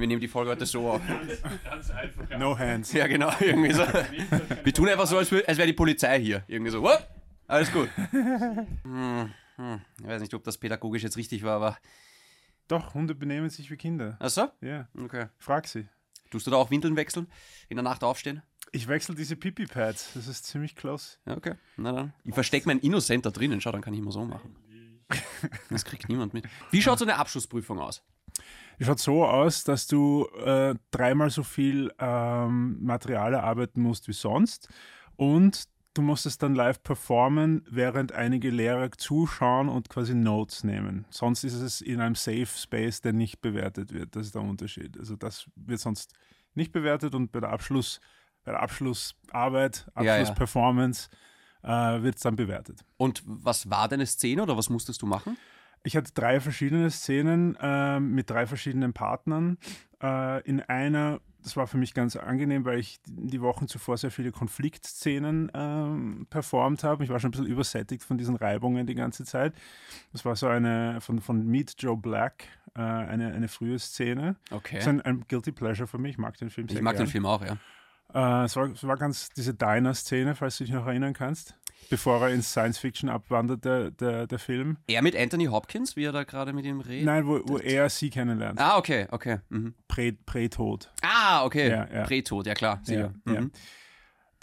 Wir nehmen die Folge heute so auf. Ganz einfach. Ja. No hands. Ja, genau, irgendwie so. Wir tun einfach so, als, wär- als wäre die Polizei hier. Irgendwie so, what? Alles gut. Hm, hm. Ich weiß nicht, ob das pädagogisch jetzt richtig war, aber. Doch, Hunde benehmen sich wie Kinder. Achso? Ja, Okay. frag sie. Tust du da auch Windeln wechseln? In der Nacht aufstehen? Ich wechsle diese Pipi-Pads. Das ist ziemlich close. Ja, okay. Na dann. Ich verstecke mein Innocent da drinnen. Schau, dann kann ich immer so machen. Das kriegt niemand mit. Wie schaut so eine Abschlussprüfung aus? Es schaut so aus, dass du äh, dreimal so viel ähm, Material erarbeiten musst wie sonst und du musst es dann live performen, während einige Lehrer zuschauen und quasi Notes nehmen. Sonst ist es in einem Safe Space, der nicht bewertet wird. Das ist der Unterschied. Also das wird sonst nicht bewertet und bei der Abschluss, bei der Abschlussarbeit, Ja, ja. Abschlussperformance äh, wird es dann bewertet. Und was war deine Szene oder was musstest du machen? Ich hatte drei verschiedene Szenen ähm, mit drei verschiedenen Partnern. Äh, in einer, das war für mich ganz angenehm, weil ich die Wochen zuvor sehr viele Konfliktszenen ähm, performt habe. Ich war schon ein bisschen übersättigt von diesen Reibungen die ganze Zeit. Das war so eine von, von Meet Joe Black, äh, eine, eine frühe Szene. Okay. Das ist ein, ein Guilty Pleasure für mich. Ich mag den Film sehr Ich mag gern. den Film auch, ja. Äh, es, war, es war ganz diese Diner-Szene, falls du dich noch erinnern kannst. Bevor er ins Science-Fiction abwandert, der, der, der Film. Er mit Anthony Hopkins, wie er da gerade mit ihm redet? Nein, wo, wo er sie kennenlernt. Ah, okay, okay. Mhm. Prä- Prä-Tod. Ah, okay. Ja, ja. Prätod, ja klar. Sicher. Ja, ja. Mhm.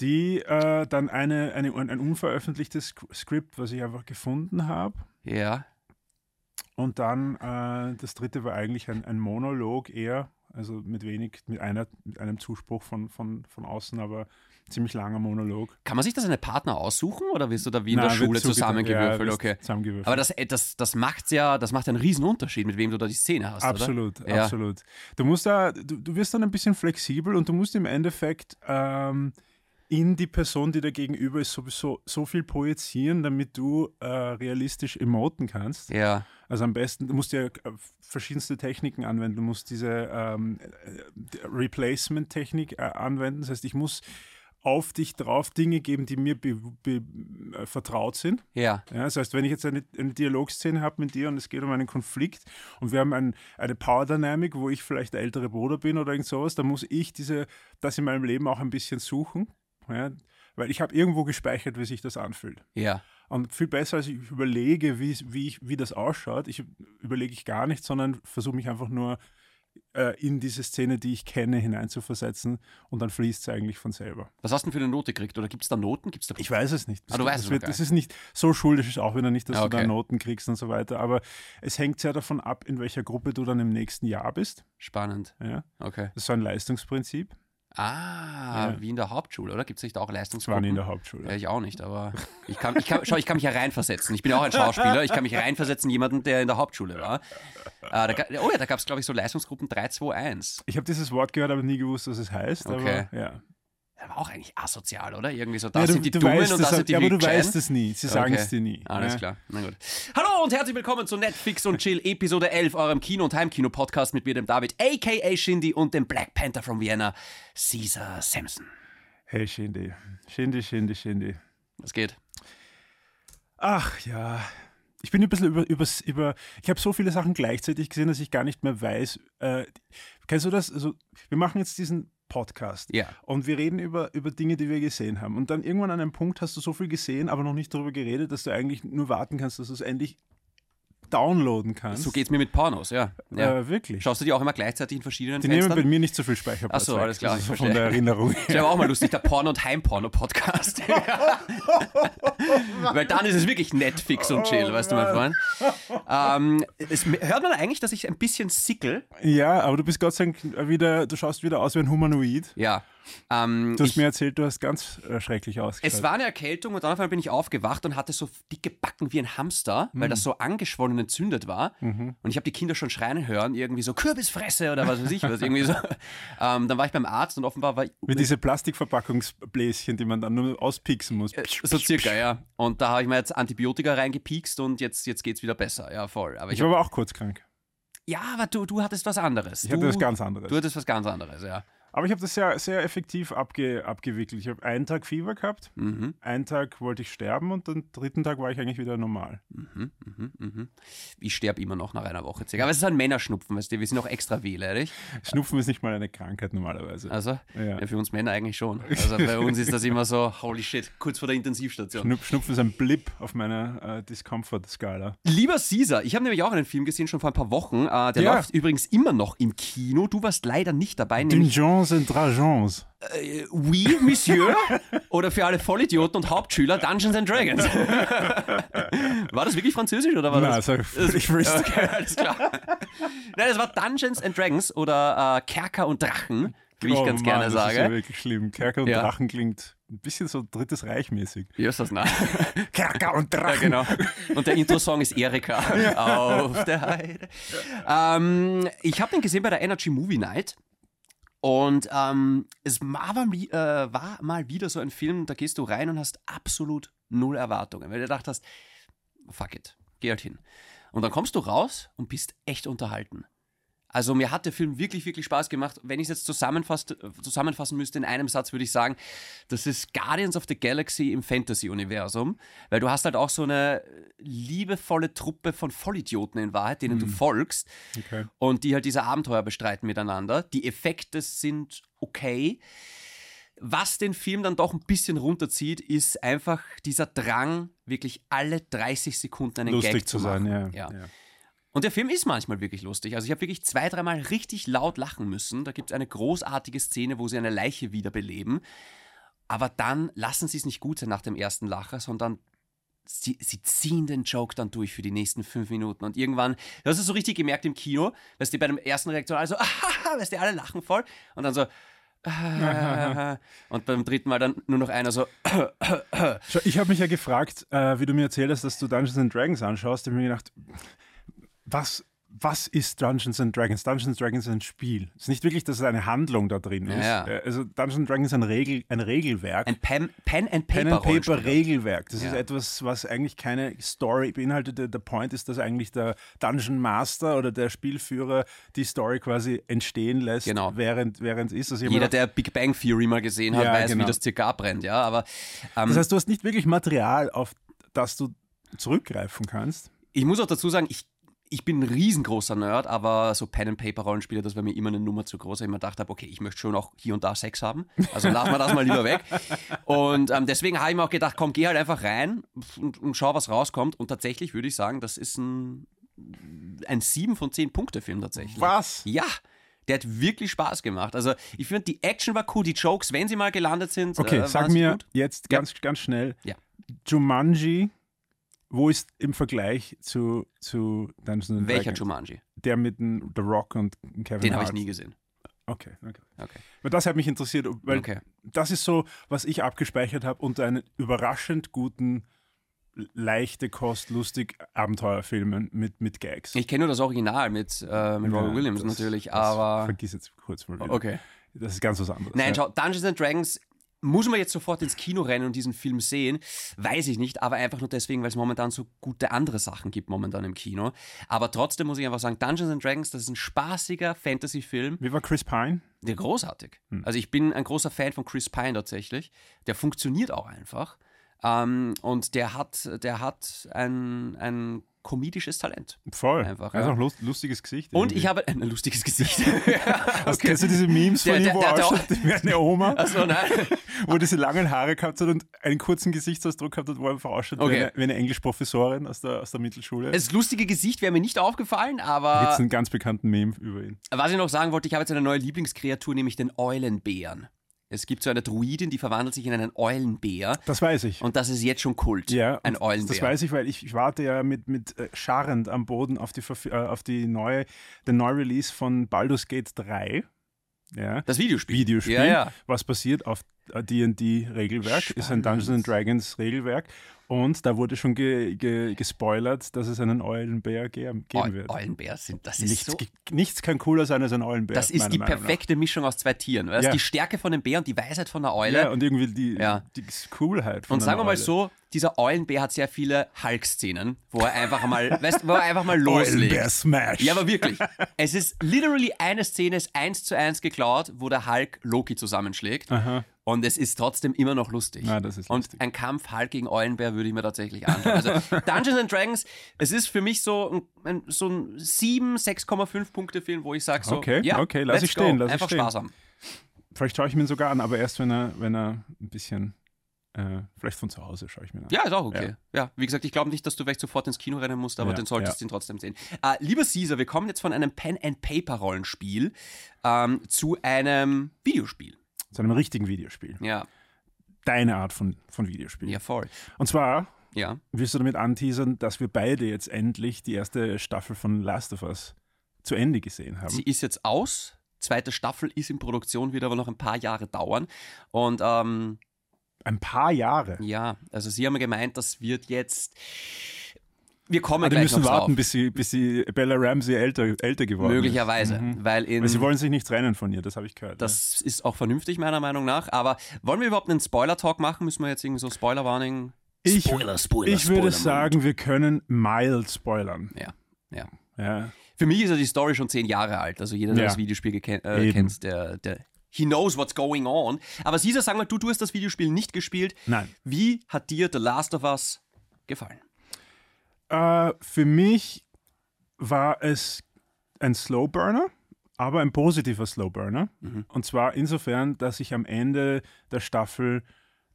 Die äh, dann eine, eine, ein unveröffentlichtes Sk- Skript, was ich einfach gefunden habe. ja. Und dann äh, das dritte war eigentlich ein, ein Monolog eher, also mit wenig, mit, einer, mit einem Zuspruch von, von, von außen, aber ziemlich langer Monolog. Kann man sich da seine Partner aussuchen oder wirst du da wie in Nein, der Schule zusammengewürfelt? Ja, okay. Zusammengewürfelt. Aber das, äh, das, das macht ja, das macht einen riesen Unterschied, mit wem du da die Szene hast, Absolut, oder? Ja. absolut. Du musst da, du, du wirst dann ein bisschen flexibel und du musst im Endeffekt ähm, in die Person, die da gegenüber ist, sowieso so viel projizieren, damit du äh, realistisch emoten kannst. Ja. Also am besten, du musst ja äh, verschiedenste Techniken anwenden. Du musst diese ähm, äh, Replacement-Technik äh, anwenden. Das heißt, ich muss auf dich drauf Dinge geben, die mir be, be, äh, vertraut sind. Ja. Ja, das heißt, wenn ich jetzt eine, eine Dialogszene habe mit dir und es geht um einen Konflikt und wir haben ein, eine Power Dynamic, wo ich vielleicht der ältere Bruder bin oder irgend sowas, dann muss ich diese, das in meinem Leben auch ein bisschen suchen. Ja, weil ich habe irgendwo gespeichert, wie sich das anfühlt. Ja. Und viel besser, als ich überlege, wie, wie, ich, wie das ausschaut, ich überlege ich gar nicht, sondern versuche mich einfach nur äh, in diese Szene, die ich kenne, hineinzuversetzen und dann fließt es eigentlich von selber. Was hast du denn für eine Note gekriegt? Oder gibt es da Noten? Gibt's da Ich weiß es nicht. Ah, du weißt das, es wird, das ist nicht so schulisch, ist auch wieder nicht, dass Ah, du okay. da Noten kriegst und so weiter. Aber es hängt sehr davon ab, in welcher Gruppe du dann im nächsten Jahr bist. Spannend. Ja? Okay. Das ist so ein Leistungsprinzip. Ah, Ja. wie in der Hauptschule, oder? Gibt es nicht da auch Das war Leistungsgruppen? nie in der Hauptschule. Ja, ich auch nicht, aber ich kann, ich kann, schau, ich kann mich ja reinversetzen. Ich bin ja auch ein Schauspieler. Ich kann mich reinversetzen, in jemanden, der in der Hauptschule war. Äh, da, oh ja, da gab es, glaube ich, so Leistungsgruppen 3, 2, 1. Ich habe dieses Wort gehört, aber nie gewusst, was es heißt. Okay. Aber, ja. War auch eigentlich asozial, oder? Irgendwie so, da Ja, sind die Dummen und da sind die ja, aber du weißt es nie. Sie sagen Okay. es dir nie. Alles ja. klar, na gut. Hallo und herzlich willkommen zu Netflix und Chill, Episode 11, eurem Kino- und Heimkino-Podcast mit mir, dem David, a.k.a. Shindy und dem Black Panther from Vienna, Caesar Samson. Hey, Shindy. Shindy, Shindy, Shindy. Was geht? Ach ja. Ich bin ein bisschen über, übers, über ich habe so viele Sachen gleichzeitig gesehen, dass ich gar nicht mehr weiß. Äh, kennst du das? Also, wir machen jetzt diesen Podcast Ja. und wir reden über, über Dinge, die wir gesehen haben. Und dann irgendwann an einem Punkt hast du so viel gesehen, aber noch nicht darüber geredet, dass du eigentlich nur warten kannst, dass du es endlich downloaden kannst. So geht's mir mit Pornos, ja. ja. Äh, wirklich. Schaust du die auch immer gleichlich in verschiedenen die nehmen Fenstern? bei mir nicht so viel Speicherplatz. Ach so, weg. alles klar, Also ich so verstehe. von der Erinnerung. Das wäre auch mal lustig, der Porno- und Heim-Porno-Podcast. Weil dann ist es wirklich Netflix und Chill, weißt du, mein Freund. Ähm, es, hört man eigentlich, dass ich ein bisschen sickel? Ja, aber du bist Gott sei Dank wieder, du schaust wieder aus wie ein Humanoid. Ja. Ähm, Du hast ich, mir erzählt, du hast ganz äh, schrecklich ausgeschaut. es war eine Erkältung und dann bin ich aufgewacht und hatte so dicke Backen wie ein Hamster, weil Mhm. das so angeschwollen und entzündet war. Und ich habe die Kinder schon schreien hören, irgendwie so Kürbisfresse oder was weiß ich was. Irgendwie so. ähm, dann war ich beim Arzt und offenbar war Wie diese Plastikverpackungsbläschen, die man dann nur auspixen muss. so circa, ja. Und da habe ich mir jetzt Antibiotika reingepiekst und jetzt, jetzt geht's wieder besser. Ja, voll. Aber ich Ich war aber auch kurz krank. Ja, aber du, du hattest was anderes. Ich du, hatte was ganz anderes. Du hattest was ganz anderes, ja. Aber ich habe das sehr, sehr effektiv abge, abgewickelt. Ich habe einen Tag Fieber gehabt, Mhm. einen Tag wollte ich sterben und den dritten Tag war ich eigentlich wieder normal. Mhm, mhm, mhm. Ich sterbe immer noch nach einer Woche circa. Aber es ist ein Männerschnupfen, weißt du, wir sind auch extra wehleidig. Schnupfen ist nicht mal eine Krankheit normalerweise. Also, Ja. ja. für uns Männer eigentlich schon. Also bei uns ist das immer so, holy shit, kurz vor der Intensivstation. Schnup, Schnupfen ist ein Blip auf meiner äh, Discomfort-Skala. Lieber Caesar, ich habe nämlich auch einen Film gesehen, schon vor ein paar Wochen. Äh, der Ja. läuft übrigens immer noch im Kino. Du warst leider nicht dabei, nämlich Dungeons and Dragons. äh, Oui, Monsieur oder für alle Vollidioten und Hauptschüler Dungeons and Dragons. war das wirklich französisch oder war Nein, das? also völlig risky. Alles klar. Nein, das war Dungeons and Dragons oder äh, Kerker und Drachen, wie ich Oh ganz Mann, gerne Das ist ja sage. wirklich schlimm. Kerker und Ja. Drachen klingt ein bisschen so Drittes Reich mäßig. Wie ist das nah? Kerker und Ja, Drachen. genau. Und der Intro-Song ist Erika. Auf der Heide. Ähm, ich habe den gesehen bei der Energy Movie Night. Und ähm, es war äh, war mal wieder so ein Film, da gehst du rein und hast absolut null Erwartungen, weil du gedacht hast, fuck it, geh halt hin. Und dann kommst du raus und bist echt unterhalten. Also mir hat der Film wirklich, wirklich Spaß gemacht. Wenn ich es jetzt zusammenfassen müsste in einem Satz, würde ich sagen, das ist Guardians of the Galaxy im Fantasy-Universum, weil du hast halt auch so eine liebevolle Truppe von Vollidioten in Wahrheit, denen du folgst Okay. und die halt diese Abenteuer bestreiten miteinander. Die Effekte sind okay. Was den Film dann doch ein bisschen runterzieht, ist einfach dieser Drang, wirklich alle 30 Sekunden einen Lustig Gag zu zu sein, machen. ja. ja. Und der Film ist manchmal wirklich lustig. Also ich habe wirklich zwei, dreimal richtig laut lachen müssen. Da gibt es eine großartige Szene, wo sie eine Leiche wiederbeleben. Aber dann lassen sie es nicht gut sein nach dem ersten Lacher, sondern sie, sie ziehen den Joke dann durch für die nächsten fünf Minuten. Und irgendwann, du hast es so richtig gemerkt im Kino, weißt du, bei der ersten Reaktion, also, weißt du, alle lachen voll. Und dann so, und beim dritten Mal dann nur noch einer so, Schau, ich habe mich ja gefragt, äh, wie du mir erzählt hast, dass du Dungeons and Dragons anschaust. Ich habe mir gedacht, was, was ist Dungeons and Dragons? Dungeons and Dragons ist ein Spiel. Es ist nicht wirklich, dass es eine Handlung da drin ist. Ja. Äh, Also Dungeons and Dragons ist ein, Regel, ein Regelwerk. ein Pen, Pen and Paper, Pen and Paper. Regelwerk. Das Ja. ist etwas, was eigentlich keine Story beinhaltet. Der, Point ist, dass eigentlich der Dungeon Master oder der Spielführer die Story quasi entstehen lässt, Genau. während, während es ist. Also Jeder, der Big Bang Theory mal gesehen hat, Ja, weiß, genau. wie das circa abbrennt, ja. Aber ähm, das heißt, du hast nicht wirklich Material, auf das du zurückgreifen kannst. ich muss auch dazu sagen, ich, ich bin ein riesengroßer Nerd, aber so Pen and Paper Rollenspiele, das war mir immer eine Nummer zu groß. Ich mir gedacht habe, okay, ich möchte schon auch hier und da Sex haben. Also lassen wir das mal lieber weg. Und ähm, deswegen habe ich mir auch gedacht, komm, geh halt einfach rein und, und schau, was rauskommt. Und tatsächlich würde ich sagen, das ist ein, ein 7 von 10 Punkte Film tatsächlich. Was? Ja. Der hat wirklich Spaß gemacht. Also, ich finde, die Action war cool, die Jokes, wenn sie mal gelandet sind. Okay, äh, sag mir gut. jetzt Ja. ganz, ganz schnell. Ja. Jumanji, wo ist im Vergleich zu, zu Dungeons and Welcher Dragons? Jumanji? Der mit dem The Rock und Kevin Den habe ich nie gesehen. Okay, okay. Okay. Weil das hat mich interessiert, weil Okay. das ist so, was ich abgespeichert habe unter einen überraschend guten, leichte Kost, lustig Abenteuerfilmen mit, mit Gags. Ich kenne nur das Original mit, äh, mit Robin Ja, Williams das- natürlich, das aber. Vergiss jetzt kurz mal wieder. Okay. Das ist ganz was anderes. Nein, ja. schau, Dungeons and Dragons muss man jetzt sofort ins Kino rennen und diesen Film sehen? Weiß ich nicht, aber einfach nur deswegen, weil es momentan so gute andere Sachen gibt momentan im Kino. Aber trotzdem muss ich einfach sagen, Dungeons and Dragons, das ist ein spaßiger Fantasy-Film, Wie war Chris Pine? der großartig. Hm. Also ich bin ein großer Fan von Chris Pine tatsächlich. Der funktioniert auch einfach. Ähm, und der hat, der hat ein, ein komedisches Talent. Voll. Einfach, also ja. auch lust, lustiges Gesicht. Und irgendwie. ich habe ein lustiges Gesicht. Was, Kennst du diese Memes von Der- ihm, wo der er ausschaut wie eine Oma? Achso, nein. wo er diese langen Haare gehabt hat und einen kurzen Gesichtsausdruck gehabt hat, wo er einfach ausschaut wie, Okay. eine, wie eine Englischprofessorin aus der, aus der Mittelschule. Das lustige Gesicht wäre mir nicht aufgefallen, gibt aber einen ganz bekannten Meme über ihn. was ich noch sagen wollte, ich habe jetzt eine neue Lieblingskreatur, nämlich den Eulenbären. Es gibt so eine Druidin, die verwandelt sich in einen Eulenbär Das weiß ich. und das ist jetzt schon Kult. ja, ein Eulenbär. das weiß ich, weil ich, ich warte ja mit, mit äh, scharrend am Boden auf, die, äh, auf die neue, den Neu-Release von Baldur's Gate 3. Ja. Das Videospiel. Videospiel. Ja, ja. Was passiert auf D&D-Regelwerk, ist ein Dungeons Dragons Regelwerk. Und da wurde schon ge, ge, gespoilert, dass es einen Eulenbär ge geben wird. Eulenbär sind, das ist nichts, so... nichts kann cooler sein als ein Eulenbär. Das ist die perfekte Mischung aus zwei Tieren. Das Ja. ist die Stärke von dem Bär und die Weisheit von der Eule. Ja, und irgendwie die, Ja. die Coolheit von Und sagen wir mal Eule. so, dieser Eulenbär hat sehr viele Hulk-Szenen, wo er einfach mal, weißt, wo er einfach mal loslegt. Eulenbär Smash. Ja, aber wirklich. Es ist literally eine Szene, ist eins zu eins geklaut, wo der Hulk Loki zusammenschlägt. Und es ist trotzdem immer noch lustig. Ja, das ist und lustig. ein Kampf Hulk gegen Eulenbär würde ich mir tatsächlich anschauen. Also Dungeons and Dragons, es ist für mich so ein, ein, so ein 7, 6,5 Punkte Film, wo ich sage so, Okay, ja, okay, lass ich stehen, go. lass ich Einfach stehen. Spaß haben. Vielleicht schaue ich mir ihn sogar an, aber erst wenn er, wenn er ein bisschen, äh, vielleicht von zu Hause schaue ich mir an. Ja, ist auch okay. Ja, wie gesagt, ich glaube nicht, dass du vielleicht sofort ins Kino rennen musst, aber Ja, dann solltest ja. du ihn trotzdem sehen. Äh, lieber Caesar, wir kommen jetzt von einem Pen-and-Paper-Rollenspiel ähm, zu einem Videospiel. Zu einem richtigen Videospiel. Ja, Deine Art von, von Videospiel. ja, voll. Und zwar Ja, willst du damit anteasern, dass wir beide jetzt endlich die erste Staffel von Last of Us zu Ende gesehen haben. sie ist jetzt aus. Zweite Staffel ist in Produktion, wird aber noch ein paar Jahre dauern. Und ähm, Ein paar Jahre. ja, also sie haben gemeint, das wird jetzt. Wir kommen Aber die gleich müssen noch warten, drauf. bis sie, bis sie Bella Ramsey älter, älter geworden Möglicherweise, ist. Mhm. weil in Weil sie wollen sich nicht trennen von ihr, das habe ich gehört. Das ist auch vernünftig, meiner Meinung nach. Aber wollen wir überhaupt einen Spoiler-Talk machen? Müssen wir jetzt irgendwie so Spoiler-Warning? Ich- Spoiler, Spoiler, ich würde Spoiler-Mode. sagen, wir können mild spoilern. Ja, ja. Ja. Für mich ist ja die Story schon zehn Jahre alt. Also jeder, der Ja. das Videospiel äh, kennt, der, der he knows what's going on. Aber Caesar, sag mal, du, du hast das Videospiel nicht gespielt. Nein. Wie hat dir The Last of Us gefallen? Äh, für mich war es ein Slowburner, aber ein positiver Slowburner. Mhm. Und zwar insofern, dass ich am Ende der Staffel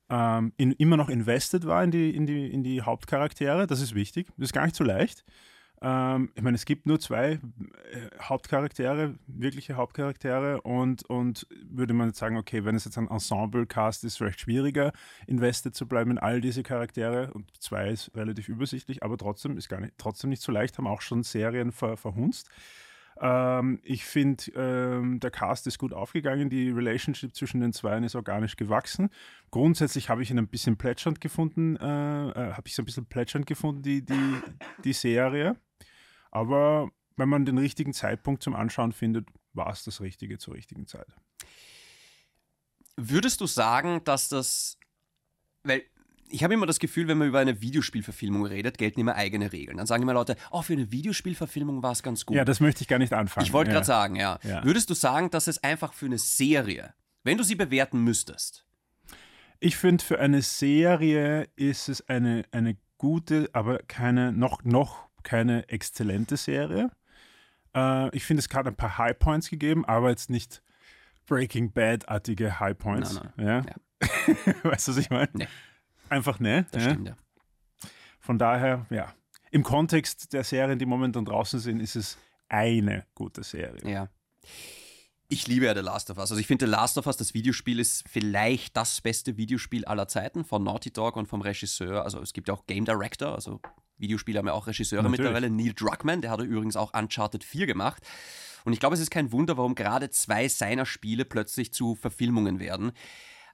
ähm, in, immer noch invested war in die, in, die, in die Hauptcharaktere. Das ist wichtig. Das ist gar nicht so leicht. Ähm, ich meine, es gibt nur zwei äh, Hauptcharaktere, wirkliche Hauptcharaktere und, und würde man jetzt sagen, okay, wenn es jetzt ein Ensemble-Cast ist, vielleicht schwieriger, invested zu bleiben in all diese Charaktere und zwei ist relativ übersichtlich, aber trotzdem ist gar nicht, trotzdem nicht so leicht, haben auch schon Serien ver, verhunzt. Ähm, ich finde, ähm, der Cast ist gut aufgegangen, die Relationship zwischen den Zweien ist organisch gewachsen. Grundsätzlich habe ich ihn ein bisschen plätschernd gefunden, äh, äh, habe ich so ein bisschen plätschernd gefunden, die, die, die Serie. Aber wenn man den richtigen Zeitpunkt zum Anschauen findet, war es das Richtige zur richtigen Zeit. Würdest du sagen, dass das. Weil ich habe immer das Gefühl, wenn man über eine Videospielverfilmung redet, gelten immer eigene Regeln. Dann sagen immer Leute, oh, für eine Videospielverfilmung war es ganz gut. Ja, das möchte ich gar nicht anfangen. Ich wollte ja. gerade sagen, ja. Ja. Würdest du sagen, dass es einfach für eine Serie, wenn du sie bewerten müsstest, Ich finde, für eine Serie ist es eine, eine gute, aber keine, noch, noch keine exzellente Serie. Äh, ich finde, es hat ein paar High Points gegeben, aber jetzt nicht Breaking Bad-artige High Points. Nein, Ja? weißt du, was ich meine? Nee. Einfach ne? das stimmt ja. Von daher, ja. Im Kontext der Serien, die momentan draußen sind, ist es eine gute Serie. Ja. Ich liebe ja The Last of Us. Also ich finde, The Last of Us, das Videospiel, ist vielleicht das beste Videospiel aller Zeiten von Naughty Dog und vom Regisseur. Also es gibt ja auch Game Director, also Videospiele haben ja auch Regisseure Natürlich. mittlerweile. Neil Druckmann, der hat übrigens auch Uncharted 4 gemacht. Und ich glaube, es ist kein Wunder, warum gerade zwei seiner Spiele plötzlich zu Verfilmungen werden.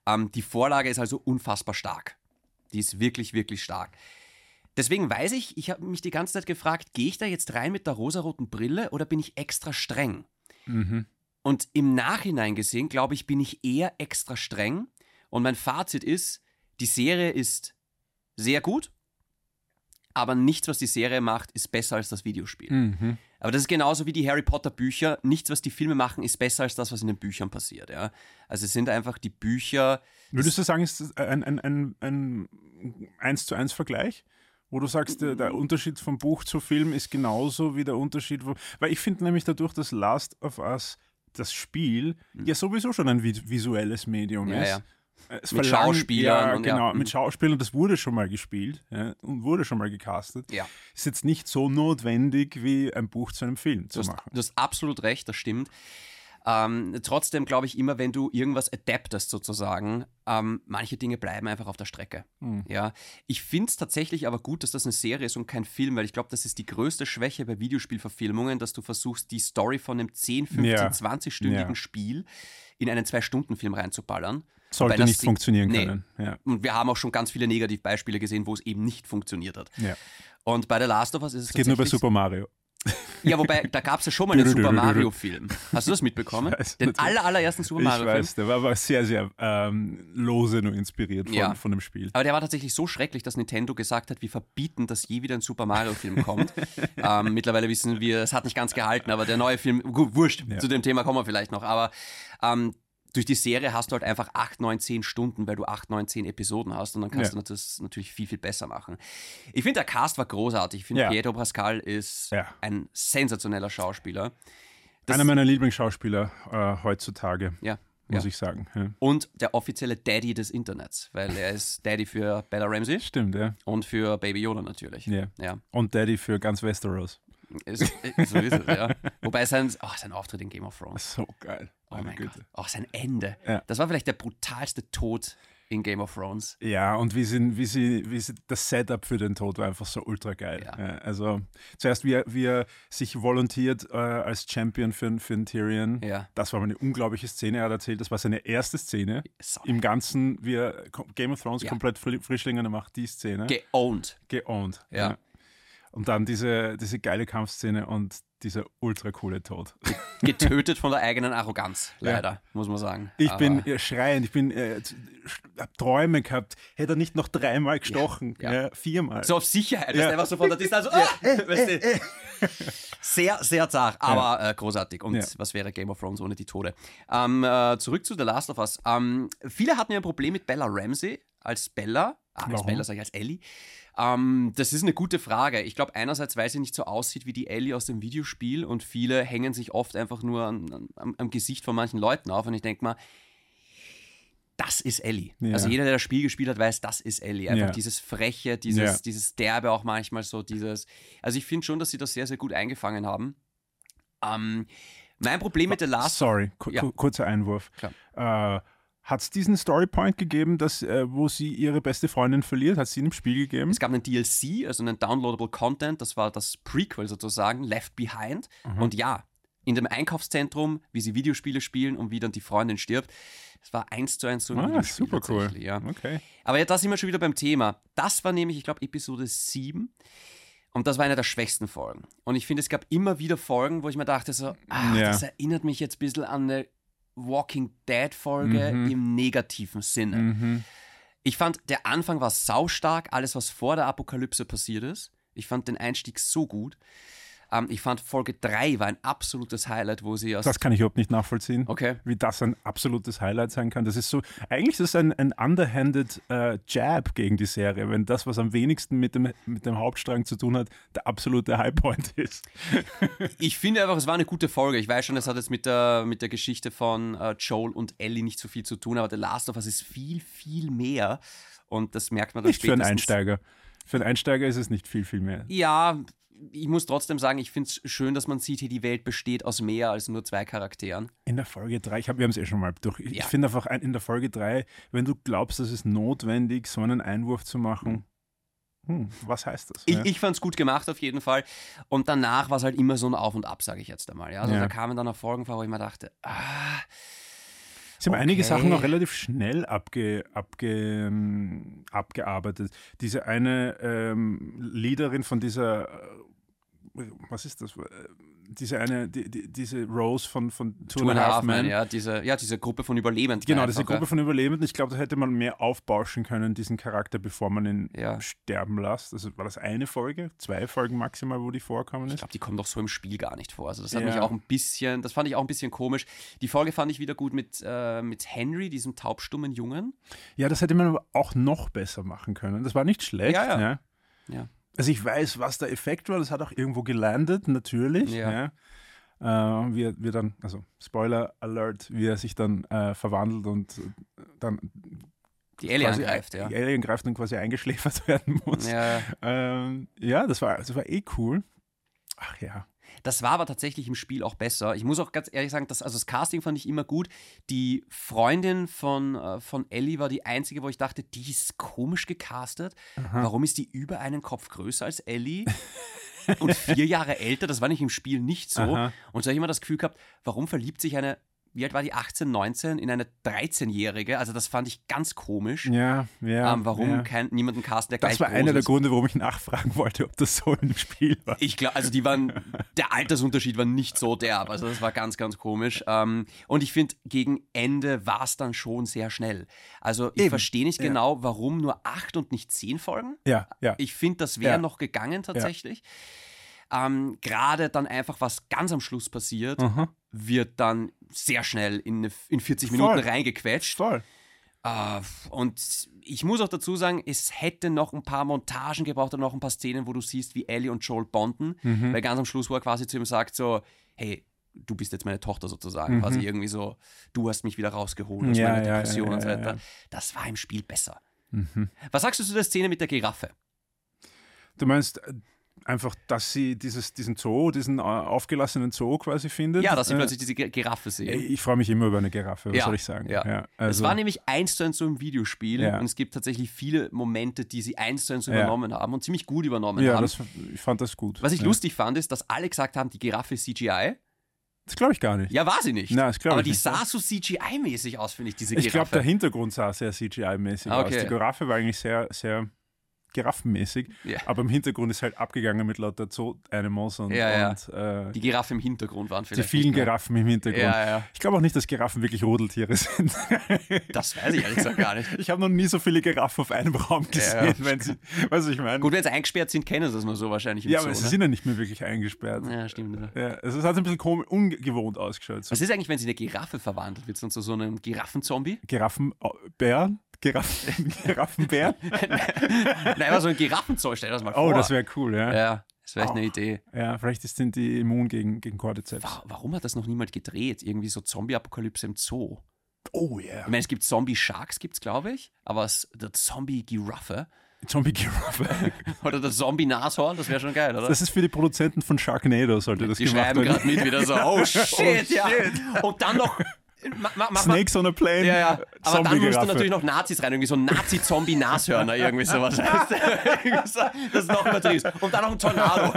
Ähm, die Vorlage ist also unfassbar stark. Die ist wirklich, wirklich stark. Deswegen weiß ich, ich habe mich die ganze Zeit gefragt, gehe ich da jetzt rein mit der rosaroten Brille oder bin ich extra streng? Mhm. Und im Nachhinein gesehen, glaube ich, bin ich eher extra streng. Und mein Fazit ist, die Serie ist sehr gut, aber nichts, was die Serie macht, ist besser als das Videospiel. Mhm. Aber das ist genauso wie die Harry Potter Bücher. Nichts, was die Filme machen, ist besser als das, was in den Büchern passiert. Ja? Also es sind einfach die Bücher. Würdest du sagen, ist das ein, ein, ein, ein 1 zu 1 Vergleich? Wo du sagst, der, der Unterschied vom Buch zu Film ist genauso wie der Unterschied, wo, weil ich finde nämlich dadurch, dass Last of Us das Spiel ja sowieso schon ein vi- visuelles Medium Mhm. Ja, ist. ja. Es Mit verlangt- Schauspielern Ja, und ja, genau, mhm. mit Schauspielern, das wurde schon mal gespielt ja, und wurde schon mal gecastet. Ja. Ist jetzt nicht so notwendig, wie ein Buch zu einem Film zu Du hast, machen. du hast absolut recht, das stimmt. Ähm, trotzdem glaube ich immer, wenn du irgendwas adaptest sozusagen, ähm, manche Dinge bleiben einfach auf der Strecke. Hm. Ja, ich finde es tatsächlich aber gut, dass das eine Serie ist und kein Film, weil ich glaube, das ist die größte Schwäche bei Videospielverfilmungen, dass du versuchst, die Story von einem 10, 15, Ja. 20-stündigen Ja. Spiel in einen Zwei-Stunden-Film reinzuballern. Sollte nicht funktionieren nee. können. Ja. Und wir haben auch schon ganz viele Negativbeispiele gesehen, wo es eben nicht funktioniert hat. Ja. Und bei The Last of Us ist es Es geht nur bei Super Mario. Ja, wobei, da gab es ja schon mal einen Super Mario-Film. Hast du das mitbekommen? Ich weiß, Den aller, allerersten Super Ich Mario-Film. weiß, der war aber sehr, sehr ähm, lose nur inspiriert von, Ja. von dem Spiel. Aber der war tatsächlich so schrecklich, dass Nintendo gesagt hat, wir verbieten, dass je wieder ein Super Mario-Film kommt. ähm, mittlerweile wissen wir, es hat nicht ganz gehalten, aber der neue Film, gut, wurscht, Ja. zu dem Thema kommen wir vielleicht noch. Aber ähm, durch die Serie hast du halt einfach 8, 9, 10 Stunden, weil du 8, 9, 10 Episoden hast und dann kannst Ja. du das natürlich viel, viel besser machen. Ich finde, der Cast war großartig. Ich finde, Ja. Pietro Pascal ist Ja. ein sensationeller Schauspieler. Das- Einer meiner Lieblingsschauspieler äh, heutzutage, Ja. muss ich sagen. Und der offizielle Daddy des Internets, weil er ist Daddy für Bella Ramsey Stimmt, ja. und für Baby Yoda natürlich. Ja. ja. Und Daddy für ganz Westeros. Ist, ist, so ist es, ja. Wobei sein, oh, sein Auftritt in Game of Thrones, So geil. oh Meine mein Güte. Gott, auch sein Ende. Ja. Das war vielleicht der brutalste Tod in Game of Thrones. Ja, und wie sie, wie sie, wie sie, das Setup für den Tod war einfach so ultra geil. Ja. Ja, also zuerst, wie er, wie er sich volontiert äh, als Champion für, für den Tyrion. Ja. Das war eine unglaubliche Szene. Er hat erzählt, das war seine erste Szene. So Im Ganzen, wie er Game of Thrones komplett fri- Frischlingen macht, die Szene. geowned. geowned. Ja. Und dann diese, diese geile Kampfszene und dieser ultra coole Tod. Getötet von der eigenen Arroganz, Ja. leider, muss man sagen. Ich Aber bin äh, schreiend, ich bin äh, hab Träume gehabt. Hätte er nicht noch dreimal gestochen? ja. Ja, viermal. So auf Sicherheit, Ja. ja. einfach so von der Distanz. Ah, weißt du. Sehr, sehr zart, aber äh, großartig. Und Ja. was wäre Game of Thrones ohne die Tode? Ähm, äh, zurück zu The Last of Us. Ähm, viele hatten ja ein Problem mit Bella Ramsey als Bella. Ah, als Warum? Bella sage ich als Ellie. Ähm, das ist eine gute Frage. Ich glaube, einerseits, weil sie nicht so aussieht wie die Ellie aus dem Videospiel und viele hängen sich oft einfach nur an, an, am, Gesicht von manchen Leuten auf und ich denke mal, das ist Ellie. Ja. Also jeder, der das Spiel gespielt hat, weiß, das ist Ellie. Einfach Ja. dieses Freche, dieses, Ja. dieses Derbe auch manchmal so, dieses. Also ich finde schon, dass sie das sehr, sehr gut eingefangen haben. Ähm, mein Problem mit The Last Sorry, ku Ja. ku- kurzer Einwurf. Klar. Äh, Hat es diesen Storypoint gegeben, dass, äh, wo sie ihre beste Freundin verliert? Hat sie ihn im Spiel gegeben? Es gab einen DLC, also einen Downloadable Content, das war das Prequel sozusagen, Left Behind. Mhm. Und ja, in dem Einkaufszentrum, wie sie Videospiele spielen und wie dann die Freundin stirbt, es war eins zu eins so ein Ah, super cool. Ja. Okay. Aber ja, da sind wir schon wieder beim Thema. Das war nämlich, ich glaube, Episode 7. Und das war eine der schwächsten Folgen. Und ich finde, es gab immer wieder Folgen, wo ich mir dachte, so, ah, Ja. das erinnert mich jetzt ein bisschen an eine Walking Dead-Folge Mhm. im negativen Sinne. Mhm. Ich fand, der Anfang war saustark, alles, was vor der Apokalypse passiert ist. Ich fand den Einstieg so gut. Ähm, ich fand Folge 3 war ein absolutes Highlight, wo sie aus. Das kann ich überhaupt nicht nachvollziehen. okay. Wie das ein absolutes Highlight sein kann. Das ist so, eigentlich ist das ein, ein underhanded äh, Jab gegen die Serie, wenn das, was am wenigsten mit dem, mit dem Hauptstrang zu tun hat, der absolute Highpoint ist. Ich finde einfach, es war eine gute Folge. Ich weiß schon, es hat jetzt mit der, mit der Geschichte von äh, Joel und Ellie nicht so viel zu tun, aber The Last of Us ist viel, viel mehr. Und das merkt man dann Nicht für einen spätestens. Einsteiger. Für einen Einsteiger ist es nicht viel, viel mehr. Ja, ich muss trotzdem sagen, ich finde es schön, dass man sieht, hier die Welt besteht aus mehr als nur zwei Charakteren. In der Folge 3, ich hab, wir haben es eh schon mal durch. Ich Ja. finde einfach ein, in der Folge 3, wenn du glaubst, es ist notwendig, so einen Einwurf zu machen, hm, was heißt das? Ich, ja? ich fand es gut gemacht auf jeden Fall. Und danach war es halt immer so ein Auf und Ab, sage ich jetzt einmal. Ja? Also Ja. da kamen dann auch Folgen vor, wo ich mir dachte, ah, Sie haben okay. einige Sachen auch relativ schnell abge, abge, ähm, abgearbeitet. Diese eine ähm, Leaderin von dieser, was ist das? Äh, Diese eine, die, die, diese Rose von, von Two, Two and a Half Men. Men, ja, diese, ja, diese Gruppe von Überlebenden. Genau, einfach, diese Gruppe von Überlebenden. Ich glaube, da hätte man mehr aufbauschen können, diesen Charakter, bevor man ihn Ja. sterben lässt. Also war das eine Folge, zwei Folgen maximal, wo die vorkommen Ich ist? glaube, die kommen doch so im Spiel gar nicht vor. Also das hat mich auch ein bisschen, das fand ich auch ein bisschen komisch. Die Folge fand ich wieder gut mit, äh, mit Henry, diesem taubstummen Jungen. Ja, das hätte man aber auch noch besser machen können. Das war nicht schlecht. Ja, ja. ja. Also ich weiß, was der Effekt war. Das hat auch irgendwo gelandet, natürlich. Ja. Ja. Äh, wie, er- wie er dann, also Spoiler Alert, wie er sich dann äh, verwandelt und äh, dann Die Ellie quasi angreift, ein- ja. die Alien greift und quasi eingeschläfert werden muss. Ja, ja. ähm, ja das, war, das war eh cool. Ach ja. Das war aber tatsächlich im Spiel auch besser. Ich muss auch ganz ehrlich sagen, das, also das Casting fand ich immer gut. Die Freundin von, äh, von Ellie war die einzige, wo ich dachte, die ist komisch gecastet. Warum ist die über einen Kopf größer als Ellie? Und vier Jahre älter, das war nicht im Spiel nicht so. Aha. Und so habe ich immer das Gefühl gehabt, warum verliebt sich eine wie alt war die? 18, 19 in eine 13-Jährige. Also das fand ich ganz komisch. Ja, ja. Ähm, warum ja. kein, niemanden casten, der Das gleich war einer der. Gründe, warum ich nachfragen wollte, ob das so im Spiel war. Ich glaube, also die waren, der Altersunterschied war nicht so derb. Also das war ganz, ganz komisch. Ähm, und ich finde, gegen Ende war es dann schon sehr schnell. Also ich verstehe nicht ja. genau, warum nur acht und nicht zehn Folgen. Ja, ja. Ich finde, das wäre Ja. noch gegangen tatsächlich. Ähm, Gerade dann einfach, was ganz am Schluss passiert, Aha. wird dann sehr schnell in, eine- in 40 Minuten Voll. reingequetscht. Voll. Äh, und ich muss auch dazu sagen, es hätte noch ein paar Montagen gebraucht oder noch ein paar Szenen, wo du siehst, wie Ellie und Joel bonden. Mhm. Weil ganz am Schluss, wo er quasi zu ihm sagt, so, hey, du bist jetzt meine Tochter sozusagen. Quasi irgendwie so, du hast mich wieder rausgeholt aus Mhm. Ja, meiner ja, ja, Depression und so ja, weiter. ja. Das war im Spiel besser. Mhm. Was sagst du zu der Szene mit der Giraffe? Du meinst äh, einfach, dass sie dieses, diesen Zoo, diesen äh, aufgelassenen Zoo quasi findet? Ja, dass sie Äh, plötzlich diese Gi- Giraffe sehen. Ich freue mich immer über eine Giraffe, was Ja, soll ich sagen? ja. es also, war nämlich eins zu eins so im Videospiel Ja. und es gibt tatsächlich viele Momente, die sie eins zu eins Ja. übernommen haben und ziemlich gut übernommen ja haben. das, ich fand das gut. Was ich ja. lustig fand, ist, dass alle gesagt haben, die Giraffe ist CGI. Das glaube ich gar nicht. Ja, war sie nicht. Nein, das Aber die nicht. sah so CGI-mäßig aus, finde ich, diese Ich glaube, Giraffe. der Hintergrund sah sehr CGI-mäßig Ah, aus. okay. Die Giraffe war eigentlich sehr, sehr giraffenmäßig, Ja. aber im Hintergrund ist halt abgegangen mit lauter Zoo-Animals und, Ja, ja. und äh, die Giraffe im Hintergrund waren die vielleicht. vielen nicht mehr. Giraffen im Hintergrund. Ich glaube auch nicht, dass Giraffen wirklich Rudeltiere sind. Das weiß ich ehrlich gesagt gar nicht. Ich habe noch nie so viele Giraffen auf einem Raum gesehen, wenn sie, du, ich meine? Gut, wenn sie eingesperrt sind, kennen sie das nur so wahrscheinlich ja, Zoo, aber sie ne? sind ja nicht mehr wirklich eingesperrt. Ja, stimmt. Ja. Also es hat ein bisschen komisch, ungewohnt ausgeschaut. So Was ist eigentlich, wenn sie in eine Giraffe verwandelt wird, so zu so einem Giraffenzombie? Giraffenbären? Giraffen, Giraffenbären? Nein, aber so ein Giraffenzombie, stell das mal vor. Oh, das wäre cool, ja. ja. Ja, das wäre echt eine Oh. Idee. vielleicht sind die immun gegen, gegen Cordyceps. Wa- Warum hat das noch niemand gedreht? Irgendwie so Zombie-Apokalypse im Zoo. Oh yeah. Ich meine, es gibt Zombie-Sharks, gibt's, glaube ich, aber es, der Zombie-Giraffe Zombie-Giraffe. oder der Zombie-Nashorn, das wäre schon geil, oder? Das ist für die Produzenten von Sharknado, sollte das Die gemacht schreiben werden. gerade mit wieder so, oh shit, ja. Und dann noch, ma, ma, mal, Snakes on a plane. ja, ja. Aber dann musst du natürlich noch Nazis rein, irgendwie so Nazi-Zombie-Nashörner, irgendwie sowas. So, das ist noch übertrieben. Und dann noch ein Tornado.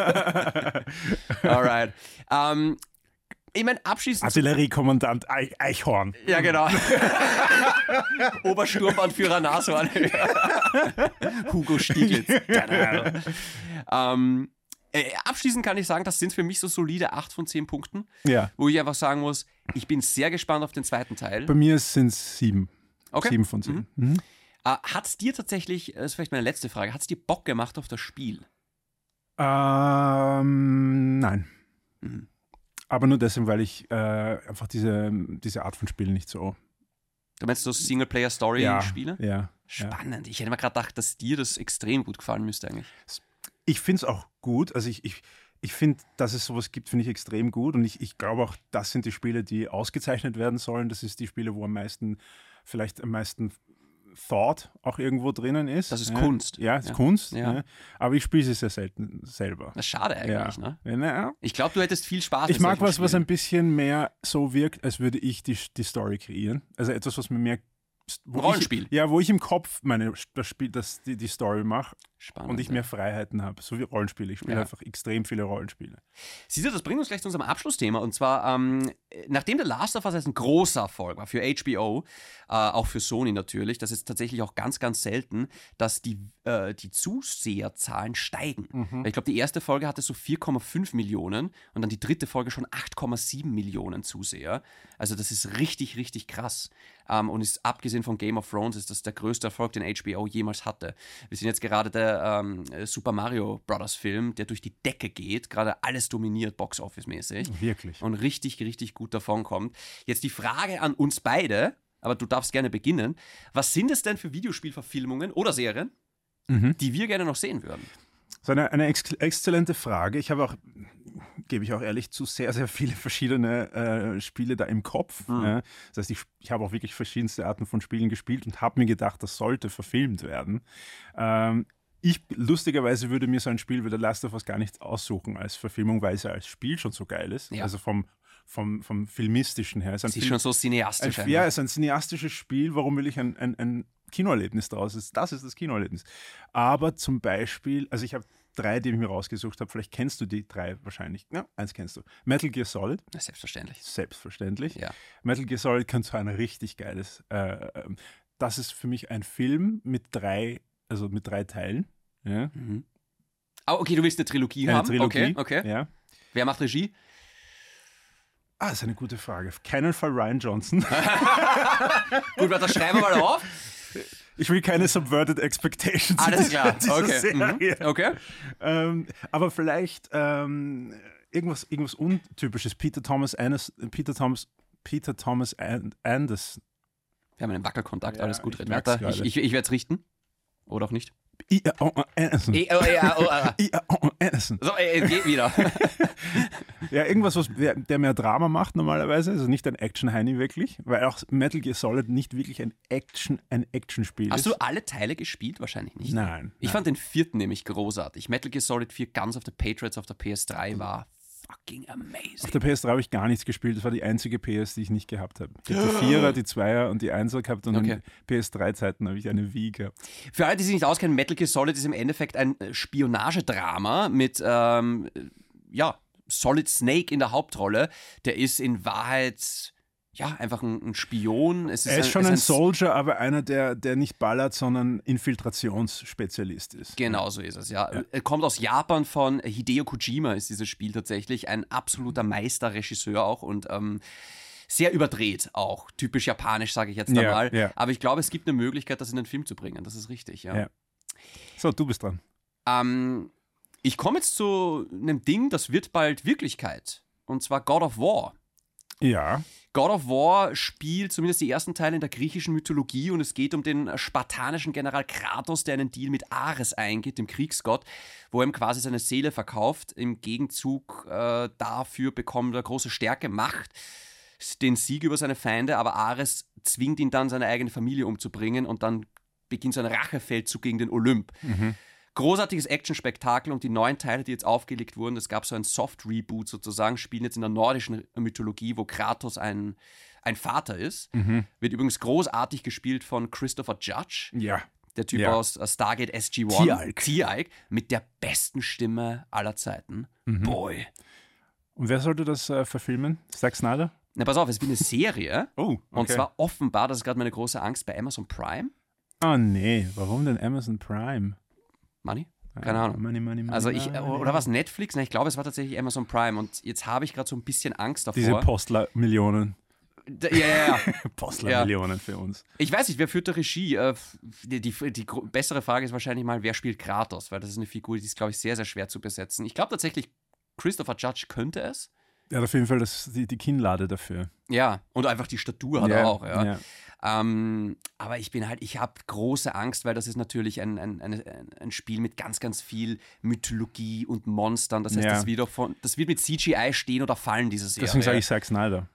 Alright. Ähm, ich meine, abschließend. Artilleriekommandant Eich Eichhorn. ja, genau. Obersturmbannführer Nashorn. Hugo Stieglitz. ähm, äh, abschließend kann ich sagen, das sind für mich so solide 8 von 10 Punkten, Ja. wo ich einfach sagen muss, ich bin sehr gespannt auf den zweiten Teil. Bei mir sind es sieben. Okay. Sieben von zehn. Mhm. Äh, hat es dir tatsächlich, das ist vielleicht meine letzte Frage, hat es dir Bock gemacht auf das Spiel? Ähm, nein. Mhm. Aber nur deswegen, weil ich äh, einfach diese, diese Art von Spielen nicht so. Du meinst so Singleplayer-Story-Spiele? Ja. ja. Spannend. Ich hätte mir gerade gedacht, dass dir das extrem gut gefallen müsste eigentlich. Ich finde es auch gut. Also ich, ich, ich finde, dass es sowas gibt, finde ich extrem gut. Und ich, ich glaube auch, das sind die Spiele, die ausgezeichnet werden sollen. Das ist die Spiele, wo am meisten, vielleicht am meisten Thought auch irgendwo drinnen ist. Das ist ja. Kunst. Ja, ist Ja. Kunst. Ja. Ja. Aber ich spiele sie sehr selten selber. Das ist schade eigentlich, ne? Ja, na, Ich glaube, du hättest viel Spaß ich mag was, was Spielen. ein bisschen mehr so wirkt, als würde ich die, die Story kreieren. Also etwas, was mir mehr. Wo Rollenspiel. Ich, ja, wo ich im Kopf meine, das Spiel, das, die, die Story mache und ich mehr Freiheiten habe. So wie Rollenspiele. Ich spiele Ja. einfach extrem viele Rollenspiele. Siehst du, das bringt uns gleich zu unserem Abschlussthema. Und zwar, ähm, nachdem The Last of Us jetzt ein großer Erfolg war für HBO, äh, auch für Sony natürlich, das ist tatsächlich auch ganz, ganz selten, dass die, äh, die Zuseherzahlen steigen. Mhm. Ich glaube, die erste Folge hatte so 4,5 Millionen und dann die dritte Folge schon 8,7 Millionen Zuseher. Also das ist richtig, richtig krass. Ähm, und ist abgesehen von Game of Thrones ist das der größte Erfolg, den HBO jemals hatte. Wir sind jetzt gerade der ähm, Super Mario Brothers Film, der durch die Decke geht, gerade alles dominiert Box-Office-mäßig Wirklich. und richtig, richtig gut davonkommt. Jetzt die Frage an uns beide, aber du darfst gerne beginnen. Was sind es denn für Videospielverfilmungen oder Serien, Mhm. die wir gerne noch sehen würden? Das ist eine, eine ex exzellente Frage. Ich habe auch, gebe ich auch ehrlich zu, sehr, sehr viele verschiedene äh, Spiele da im Kopf. Mhm. Ja. Das heißt, ich, ich habe auch wirklich verschiedenste Arten von Spielen gespielt und habe mir gedacht, das sollte verfilmt werden. Ähm, ich lustigerweise würde mir so ein Spiel wie The Last of Us gar nicht aussuchen als Verfilmung, weil es ja als Spiel schon so geil ist. Ja. Also vom, vom, vom filmistischen her. Es ist ein Das ist Film- schon so ein, cineastisch. ja, es ist ein cineastisches Spiel. Warum will ich ein, ein, ein Kinoerlebnis draus? Das- Das ist das Kinoerlebnis. Aber zum Beispiel, also ich habe drei, die ich mir rausgesucht habe. Vielleicht kennst du die drei wahrscheinlich. Ja, eins kennst du. Metal Gear Solid. Selbstverständlich. Selbstverständlich. Ja. Metal Gear Solid kann so ein richtig geiles. Äh, ähm, das ist für mich ein Film mit drei, also mit drei Teilen. Ja. Mhm. Ah, okay, du willst eine Trilogie Eine haben? Trilogie. Okay, okay. Ja. Wer macht Regie? Ah, das ist eine gute Frage. Auf keinen Fall Ryan Johnson. Gut, warte, das schreiben wir mal auf. Ich will keine Subverted Expectations. Alles klar. Okay. Mhm. Okay. Ähm, aber vielleicht ähm, irgendwas, irgendwas Untypisches. Peter Thomas Anderson, Peter Thomas, Peter Thomas And- Anderson. Wir haben einen Wackelkontakt, Ja, alles gut, ich. Ich, ich, ich werde es richten. Oder auch nicht. Anderson. Anderson. So, geht wieder. Ja, irgendwas, was, der der mehr Drama macht normalerweise, also nicht ein Action-Heini wirklich, weil auch Metal Gear Solid nicht wirklich ein Action, ein Actionspiel Hast ist. du alle Teile gespielt? Wahrscheinlich nicht. Nein. Ich nein. fand den vierten nämlich großartig. Metal Gear Solid 4 Guns of the Patriots auf der PS3 war fucking amazing. Auf der PS3 habe ich gar nichts gespielt. Das war die einzige PS, die ich nicht gehabt habe. Ich habe die Vierer, die Zweier und die Einser gehabt und Okay. in PS3-Zeiten habe ich eine Wii gehabt. Für alle, die sich nicht auskennen, Metal Gear Solid ist im Endeffekt ein äh, Spionagedrama mit, ähm, äh, ja, Solid Snake in der Hauptrolle. Der ist in Wahrheit, ja, einfach ein, ein Spion. Es Er ist schon es ein Soldier, aber einer, der, der nicht ballert, sondern Infiltrationsspezialist ist. Genau so ist es, ja. Er kommt aus Japan von Hideo Kojima, ist dieses Spiel tatsächlich. Ein absoluter Meisterregisseur auch und ähm, sehr überdreht auch. Typisch japanisch, sage ich jetzt Ja, einmal. ja. Aber ich glaube, es gibt eine Möglichkeit, das in den Film zu bringen. Das ist richtig, ja. Ja. So, du bist dran. Ähm, ich komme jetzt zu einem Ding, das wird bald Wirklichkeit. Und zwar God of War. Ja. God of War spielt zumindest die ersten Teile in der griechischen Mythologie und es geht um den spartanischen General Kratos, der einen Deal mit Ares eingeht, dem Kriegsgott, wo er ihm quasi seine Seele verkauft. Im Gegenzug äh, dafür bekommt er große Stärke, Macht, den Sieg über seine Feinde, aber Ares zwingt ihn dann, seine eigene Familie umzubringen und dann beginnt so ein Rachefeldzug gegen den Olymp. Großartiges Action-Spektakel und die neuen Teile, die jetzt aufgelegt wurden, es gab so ein Soft-Reboot sozusagen, spielen jetzt in der nordischen Mythologie, wo Kratos ein, ein Vater ist. Wird übrigens großartig gespielt von Christopher Judge, Ja. der Typ Ja. aus äh, Stargate SG-1. T-Alk. T-Alk, mit der besten Stimme aller Zeiten. Boy. Und wer sollte das äh, verfilmen? Zack Snyder? Na, pass auf, es wird eine Serie. Oh, Und zwar offenbar, das ist gerade meine große Angst, bei Amazon Prime. Oh nee, warum denn Amazon Prime? Money? Keine Ahnung. Money, money, money, Also ich, money. oder was Netflix? Na, ich glaube, es war tatsächlich Amazon Prime und jetzt habe ich gerade so ein bisschen Angst davor. Diese Postler-Millionen. Ja, ja, ja. Postler-Millionen für uns. Ich weiß nicht, wer führt der Regie? Äh, Die, die, die bessere Frage ist wahrscheinlich mal, wer spielt Kratos? Weil das ist eine Figur, die ist, glaube ich, sehr, sehr schwer zu besetzen. Ich glaube tatsächlich, Christopher Judge könnte es. Er hat auf jeden Fall das, die, die Kinnlade dafür. Ja, und einfach die Statur hat er auch. Ja. ja. Ähm, aber ich bin halt, ich habe große Angst, weil das ist natürlich ein, ein, ein, ein Spiel mit ganz, ganz viel Mythologie und Monstern. Das heißt, Ja. das, wird von, das wird mit CGI stehen oder fallen, diese Serie. Deswegen sage ich Zack Snyder.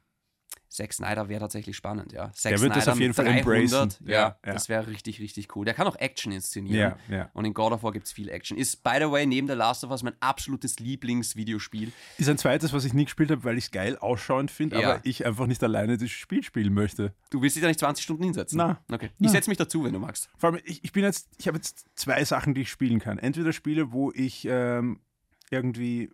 Zack Snyder wäre tatsächlich spannend, ja. Zack Der wird das Snyder auf jeden Fall 300, embracen. Ja, Ja, ja. das wäre richtig, richtig cool. Der kann auch Action inszenieren. Ja, ja. Und in God of War gibt es viel Action. Ist, by the way, neben The Last of Us mein absolutes Lieblingsvideospiel. Ist ein zweites, was ich nie gespielt habe, weil ich es geil ausschauend finde, aber ich einfach nicht alleine das Spiel spielen möchte. Du willst dich da nicht 20 Stunden hinsetzen? Na. Okay. Na. Ich setze mich dazu, wenn du magst. Vor allem, ich, ich bin jetzt, ich habe jetzt zwei Sachen, die ich spielen kann. Entweder Spiele, wo ich ähm, irgendwie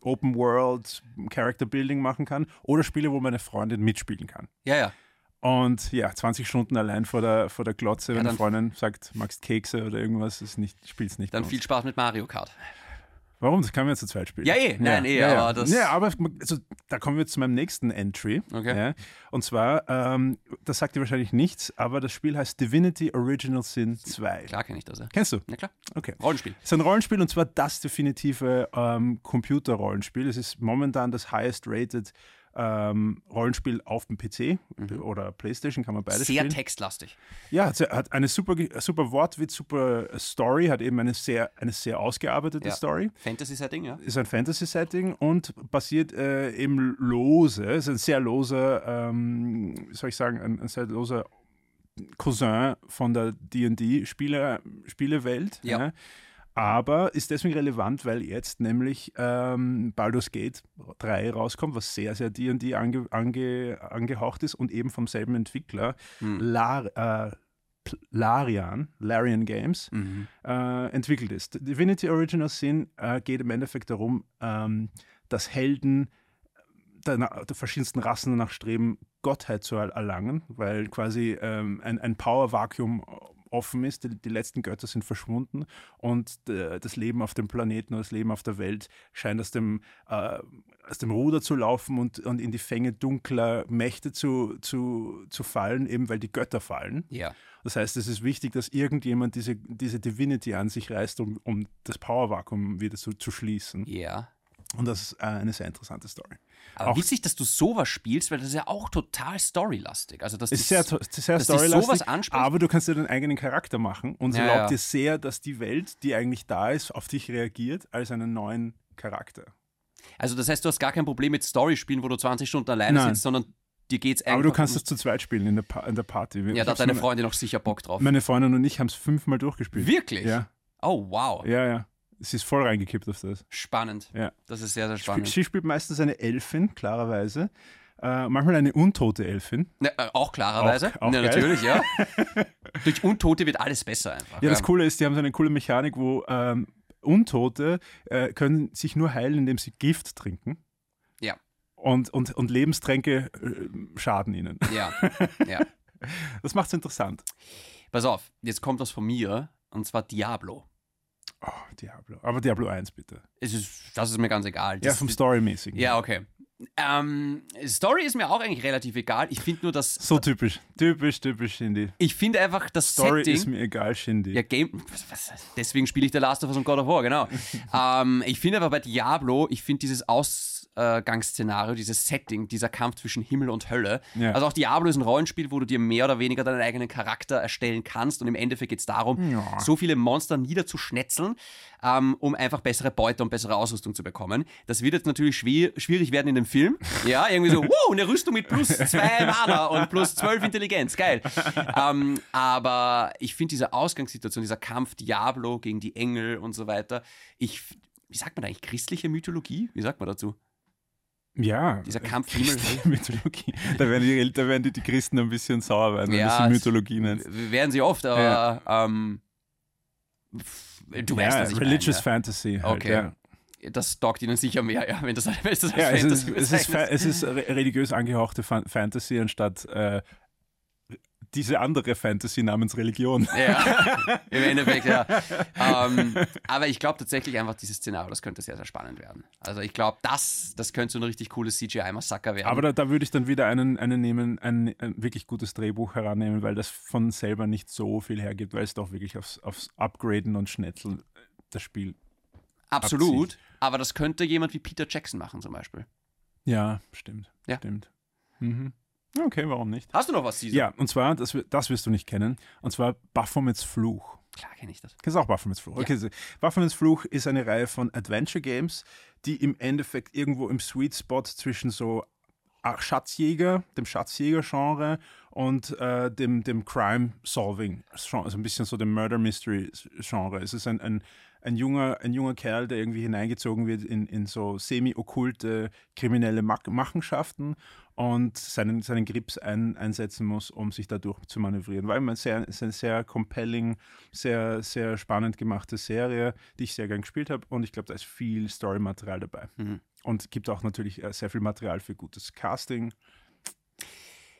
Open World Character Building machen kann, oder Spiele, wo meine Freundin mitspielen kann. Ja, ja. Und ja, 20 Stunden allein vor der, vor der Glotze, wenn dann- eine Freundin sagt, magst Kekse oder irgendwas, ist nicht, spielst nicht. Dann viel. Spaß mit Mario Kart. Warum? Das kann man ja zu zweit spielen. Ja, eh. Nein, eh, ja, aber das- Ja, aber also, da kommen wir zu meinem nächsten Entry. Okay. Ja, und zwar, ähm, das sagt dir wahrscheinlich nichts, aber das Spiel heißt Divinity Original Sin 2. Klar kenne ich das, ja. Kennst du? Na klar. Okay. Rollenspiel. Es ist ein Rollenspiel und zwar das definitive ähm, Computer-Rollenspiel. Es ist momentan das highest rated ähm, Rollenspiel auf dem PC oder Playstation, kann man beides Mhm. Sehr spielen. textlastig. Ja, hat eine super, super Wortwitz, super Story, hat eben eine sehr, eine sehr ausgearbeitete Ja. Story. Fantasy-Setting, ja. Ist ein Fantasy-Setting und basiert äh, eben lose, ist ein sehr loser, ähm, wie soll ich sagen, ein, ein sehr loser Cousin von der D&D-Spielewelt. Ja. Aber ist deswegen relevant, weil jetzt nämlich ähm, Baldur's Gate 3 rauskommt, was sehr, sehr D&D ange, ange, angehaucht ist und eben vom selben Entwickler, Hm. La, äh, Larian, Larian Games, Mhm. äh, entwickelt ist. Divinity Original Sin äh, geht im Endeffekt darum, ähm, dass Helden der, der verschiedensten Rassen danach streben, Gottheit zu erlangen, weil quasi ähm, ein, ein Power-Vakuum offen ist, die, die, letzten Götter sind verschwunden und äh, das Leben auf dem Planeten oder das Leben auf der Welt scheint aus dem, äh, aus dem Ruder zu laufen und, und in die Fänge dunkler Mächte zu, zu, zu fallen, eben weil die Götter fallen. Ja. Das heißt, es ist wichtig, dass irgendjemand diese, diese Divinity an sich reißt, um, um das Power-Vakuum wieder zu, zu schließen. Ja. Und das ist äh, eine sehr interessante Story. Aber auch witzig, dass du sowas spielst, weil das ist ja auch total storylastig. Also das ist sehr, sehr anspricht. aber du kannst dir deinen eigenen Charakter machen und es Ja, erlaubt ja. dir sehr, dass die Welt, die eigentlich da ist, auf dich reagiert als einen neuen Charakter. Also das heißt, du hast gar kein Problem mit Story spielen, wo du 20 Stunden alleine Nein. sitzt, sondern dir geht's einfach Aber du kannst es zu zweit spielen in der, pa in der Party. Ja, Ich da hat deine Freundin noch sicher Bock drauf. Meine Freundin und ich haben es fünfmal durchgespielt. Wirklich? Ja, Oh, wow. ja, ja. Sie ist voll reingekippt auf das. Spannend. Ja. Das ist sehr, sehr Sp spannend. sie spielt meistens eine Elfin, klarerweise. Äh, manchmal eine untote Elfin. Ne, äh, auch klarerweise. Auch- auch ne, geil. natürlich, ja. Durch Untote wird alles besser einfach. Ja, das Coole ist, die haben so eine coole Mechanik, wo ähm, Untote äh, können sich nur heilen, indem sie Gift trinken. Ja. Und, und, und Lebenstränke äh, schaden ihnen. Ja, ja. Das macht es interessant. Pass auf, jetzt kommt was von mir, und zwar Diablo. Oh, Diablo. Aber Diablo 1 bitte. Es ist, das ist mir ganz egal. Ja, Das, vom Storymäßigen. ja okay. Ähm, Story ist mir auch eigentlich relativ egal. Ich finde nur das. So typisch. Typisch, typisch Shindy. Ich finde einfach das Story Setting. ist mir egal, Shindy. Ja, Game. Was, was, deswegen spiele ich The Last of Us und God of War, genau. ähm, ich finde aber bei Diablo, ich finde dieses Ausgangsszenario, dieses Setting, dieser Kampf zwischen Himmel und Hölle. Ja. Also auch Diablo ist ein Rollenspiel, wo du dir mehr oder weniger deinen eigenen Charakter erstellen kannst und im Endeffekt geht es darum, Ja. so viele Monster niederzuschnetzeln, ähm, um einfach bessere Beute und bessere Ausrüstung zu bekommen. Das wird jetzt natürlich schwer, schwierig werden in dem Film. Ja, irgendwie so, wow, eine Rüstung mit plus zwei Mana und plus zwölf Intelligenz, geil. ähm, aber ich finde diese Ausgangssituation, dieser Kampf Diablo gegen die Engel und so weiter, ich, wie sagt man da eigentlich, christliche Mythologie? Wie sagt man dazu? Ja. Dieser Kampf Mythologie. Da werden, die, da werden die, die Christen ein bisschen sauer werden, wenn Ja, du sie es- Mythologie nennst. Werden sie oft, aber ähm, du weißt, ja, was ich Religious meine. Fantasy. Halt, Okay. Ja. Das taugt ihnen sicher mehr, ja, wenn das, wenn das als Ja, es ist, Fantasy es, ist, fa- bezeichnet. es ist re- religiös angehauchte Fan Fantasy anstatt äh, diese andere Fantasy namens Religion. Ja, im Endeffekt, ja. Ähm, aber ich glaube tatsächlich einfach, dieses Szenario, das könnte sehr, sehr spannend werden. Also ich glaube, das, das könnte so ein richtig cooles CGI-Massaker werden. Aber da, da würde ich dann wieder einen, einen nehmen, ein, ein wirklich gutes Drehbuch herannehmen, weil das von selber nicht so viel hergibt, weil es doch wirklich aufs, aufs Upgraden und Schnetzeln äh, das Spiel. Absolut. Aber das könnte jemand wie Peter Jackson machen zum Beispiel. Ja, stimmt. Ja. Stimmt. Mhm. Okay, warum nicht? Hast du noch was, Caesar? Ja, und zwar, das, das wirst du nicht kennen, und zwar Baphomets Fluch. Klar kenne ich das. Kennst du auch Baphomets Fluch? Okay, so Baphomets Fluch ist eine Reihe von Adventure Games, die im Endeffekt irgendwo im Sweet Spot zwischen so ah, Schatzjäger, dem Schatzjäger-Genre und äh, dem, dem Crime-Solving-Genre, also ein bisschen so dem Murder-Mystery-Genre. Es ist ein, ein, ein, junger, ein junger Kerl, der irgendwie hineingezogen wird in, in so semi-okkulte kriminelle Mach Machenschaften und seinen, seinen Grips ein, einsetzen muss, um sich dadurch zu manövrieren. War immer sehr, es ist eine sehr compelling, sehr, sehr spannend gemachte Serie, die ich sehr gern gespielt habe und ich glaube, da ist viel Story-Material dabei. Mhm. Und gibt auch natürlich äh, sehr viel Material für gutes Casting.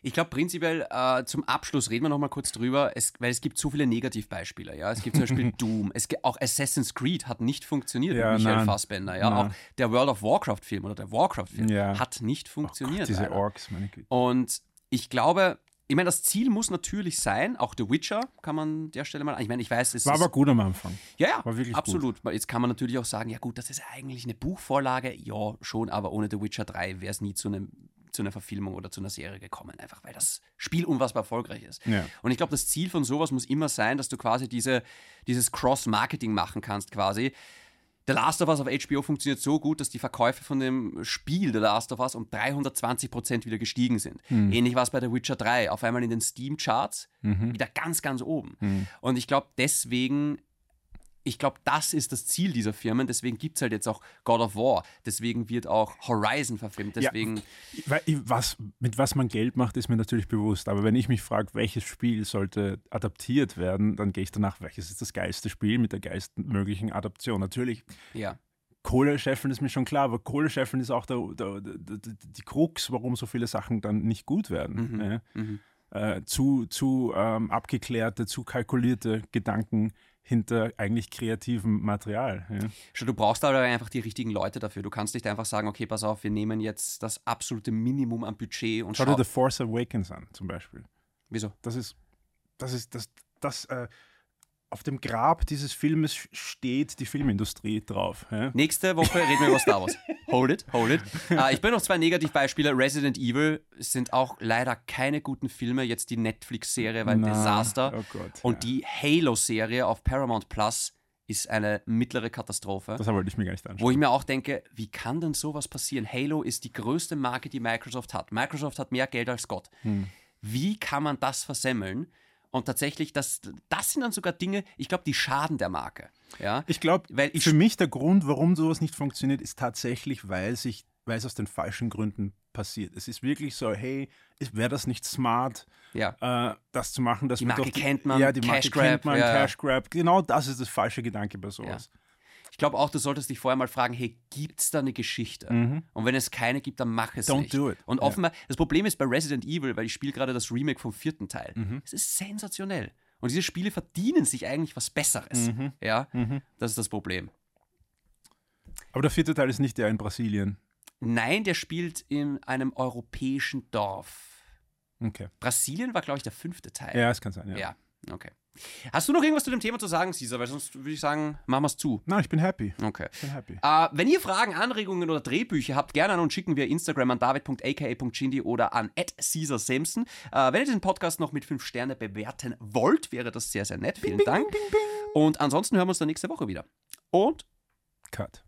Ich glaube prinzipiell, äh, zum Abschluss reden wir noch mal kurz drüber, es, weil es gibt so viele Negativbeispiele. Ja? Es gibt zum Beispiel Doom, es auch Assassin's Creed hat nicht funktioniert Ja, mit Michael nein. Fassbender. Ja? Nein. Auch der World of Warcraft-Film oder der Warcraft-Film Ja. hat nicht Oh funktioniert. Gott, diese leider. Orks, meine Güte. Und ich glaube, ich meine, das Ziel muss natürlich sein, auch The Witcher kann man der Stelle mal, ich meine, ich weiß, es War ist, aber gut am Anfang. ja, ja, war wirklich absolut. Jetzt kann man natürlich auch sagen, ja gut, das ist eigentlich eine Buchvorlage, ja, schon, aber ohne The Witcher 3 wäre es nie zu einem zu einer Verfilmung oder zu einer Serie gekommen, einfach weil das Spiel unfassbar erfolgreich ist. Ja. Und ich glaube, das Ziel von sowas muss immer sein, dass du quasi diese, dieses Cross-Marketing machen kannst, quasi. The Last of Us auf HBO funktioniert so gut, dass die Verkäufe von dem Spiel The Last of Us um 320% wieder gestiegen sind. Ähnlich war es bei The Witcher 3. Auf einmal in den Steam-Charts wieder ganz, ganz oben. Und ich glaube, deswegen ich glaube, das ist das Ziel dieser Firmen. Deswegen gibt es halt jetzt auch God of War. Deswegen wird auch Horizon verfilmt. Deswegen. Ja, was, mit was man Geld macht, ist mir natürlich bewusst. Aber wenn ich mich frage, welches Spiel sollte adaptiert werden, dann gehe ich danach, welches ist das geilste Spiel mit der geilsten möglichen Adaption. Natürlich, Ja. Kohle scheffeln ist mir schon klar, aber Kohle scheffeln ist auch der, der, der, der, die Krux, warum so viele Sachen dann nicht gut werden. Mhm. Ja? Mhm. Äh, zu zu ähm, abgeklärte, zu kalkulierte Gedanken hinter eigentlich kreativem Material. Ja? Schon, du brauchst aber einfach die richtigen Leute dafür. Du kannst nicht einfach sagen, okay, pass auf, wir nehmen jetzt das absolute Minimum an Budget und Schau schau. dir The Force Awakens an, zum Beispiel. Wieso? Das ist, das ist, das, das, äh, auf dem Grab dieses Filmes steht die Filmindustrie drauf. Ja? Nächste Woche reden wir über Star Wars. Hold it, hold it. Äh, ich bin noch zwei Negativbeispiele. Resident Evil sind auch leider keine guten Filme. Jetzt die Netflix-Serie war ein Na, Desaster. Oh Gott. Und ja. die Halo-Serie auf Paramount Plus ist eine mittlere Katastrophe. Das wollte ich mir gar nicht Wo anschauen. ich mir auch denke, wie kann denn sowas passieren? Halo ist die größte Marke, die Microsoft hat. Microsoft hat mehr Geld als Gott. Hm. Wie kann man das versemmeln? Und tatsächlich, das, das sind dann sogar Dinge, ich glaube, die schaden der Marke. Ja? Ich glaube, für mich der Grund, warum sowas nicht funktioniert, ist tatsächlich, weil sich, weil es aus den falschen Gründen passiert. Es ist wirklich so, hey, wäre das nicht smart, ja. äh, das zu machen? Dass Die Marke doch kennt man, ja, die Cash Marke Grab, kennt man, ja, ja. Cash Grab. Genau das ist das falsche Gedanke bei sowas. Ich glaube auch, du solltest dich vorher mal fragen, hey, gibt es da eine Geschichte? Und wenn es keine gibt, dann mach es Mhm. Don't nicht. do it. Und Ja. offenbar, das Problem ist bei Resident Evil, weil ich spiele gerade das Remake vom vierten Teil. Mhm. Es ist sensationell. Und diese Spiele verdienen sich eigentlich was Besseres. Mhm. Ja, das ist das Problem. Aber der vierte Teil ist nicht der in Brasilien. Nein, der spielt in einem europäischen Dorf. Okay. Brasilien war, glaube ich, der fünfte Teil. Ja, es kann sein, ja. Ja, okay. Hast du noch irgendwas zu dem Thema zu sagen, Caesar? Weil sonst würde ich sagen, machen wir es zu. Nein, ich bin happy. Okay. Ich bin happy. Äh, wenn ihr Fragen, Anregungen oder Drehbücher habt, gerne an uns schicken via Instagram an david.aka.chindi oder an @caesarsamson. Äh, wenn ihr den Podcast noch mit 5 Sterne bewerten wollt, wäre das sehr, sehr nett. Vielen Dank. Und ansonsten hören wir uns dann nächste Woche wieder. Und Cut.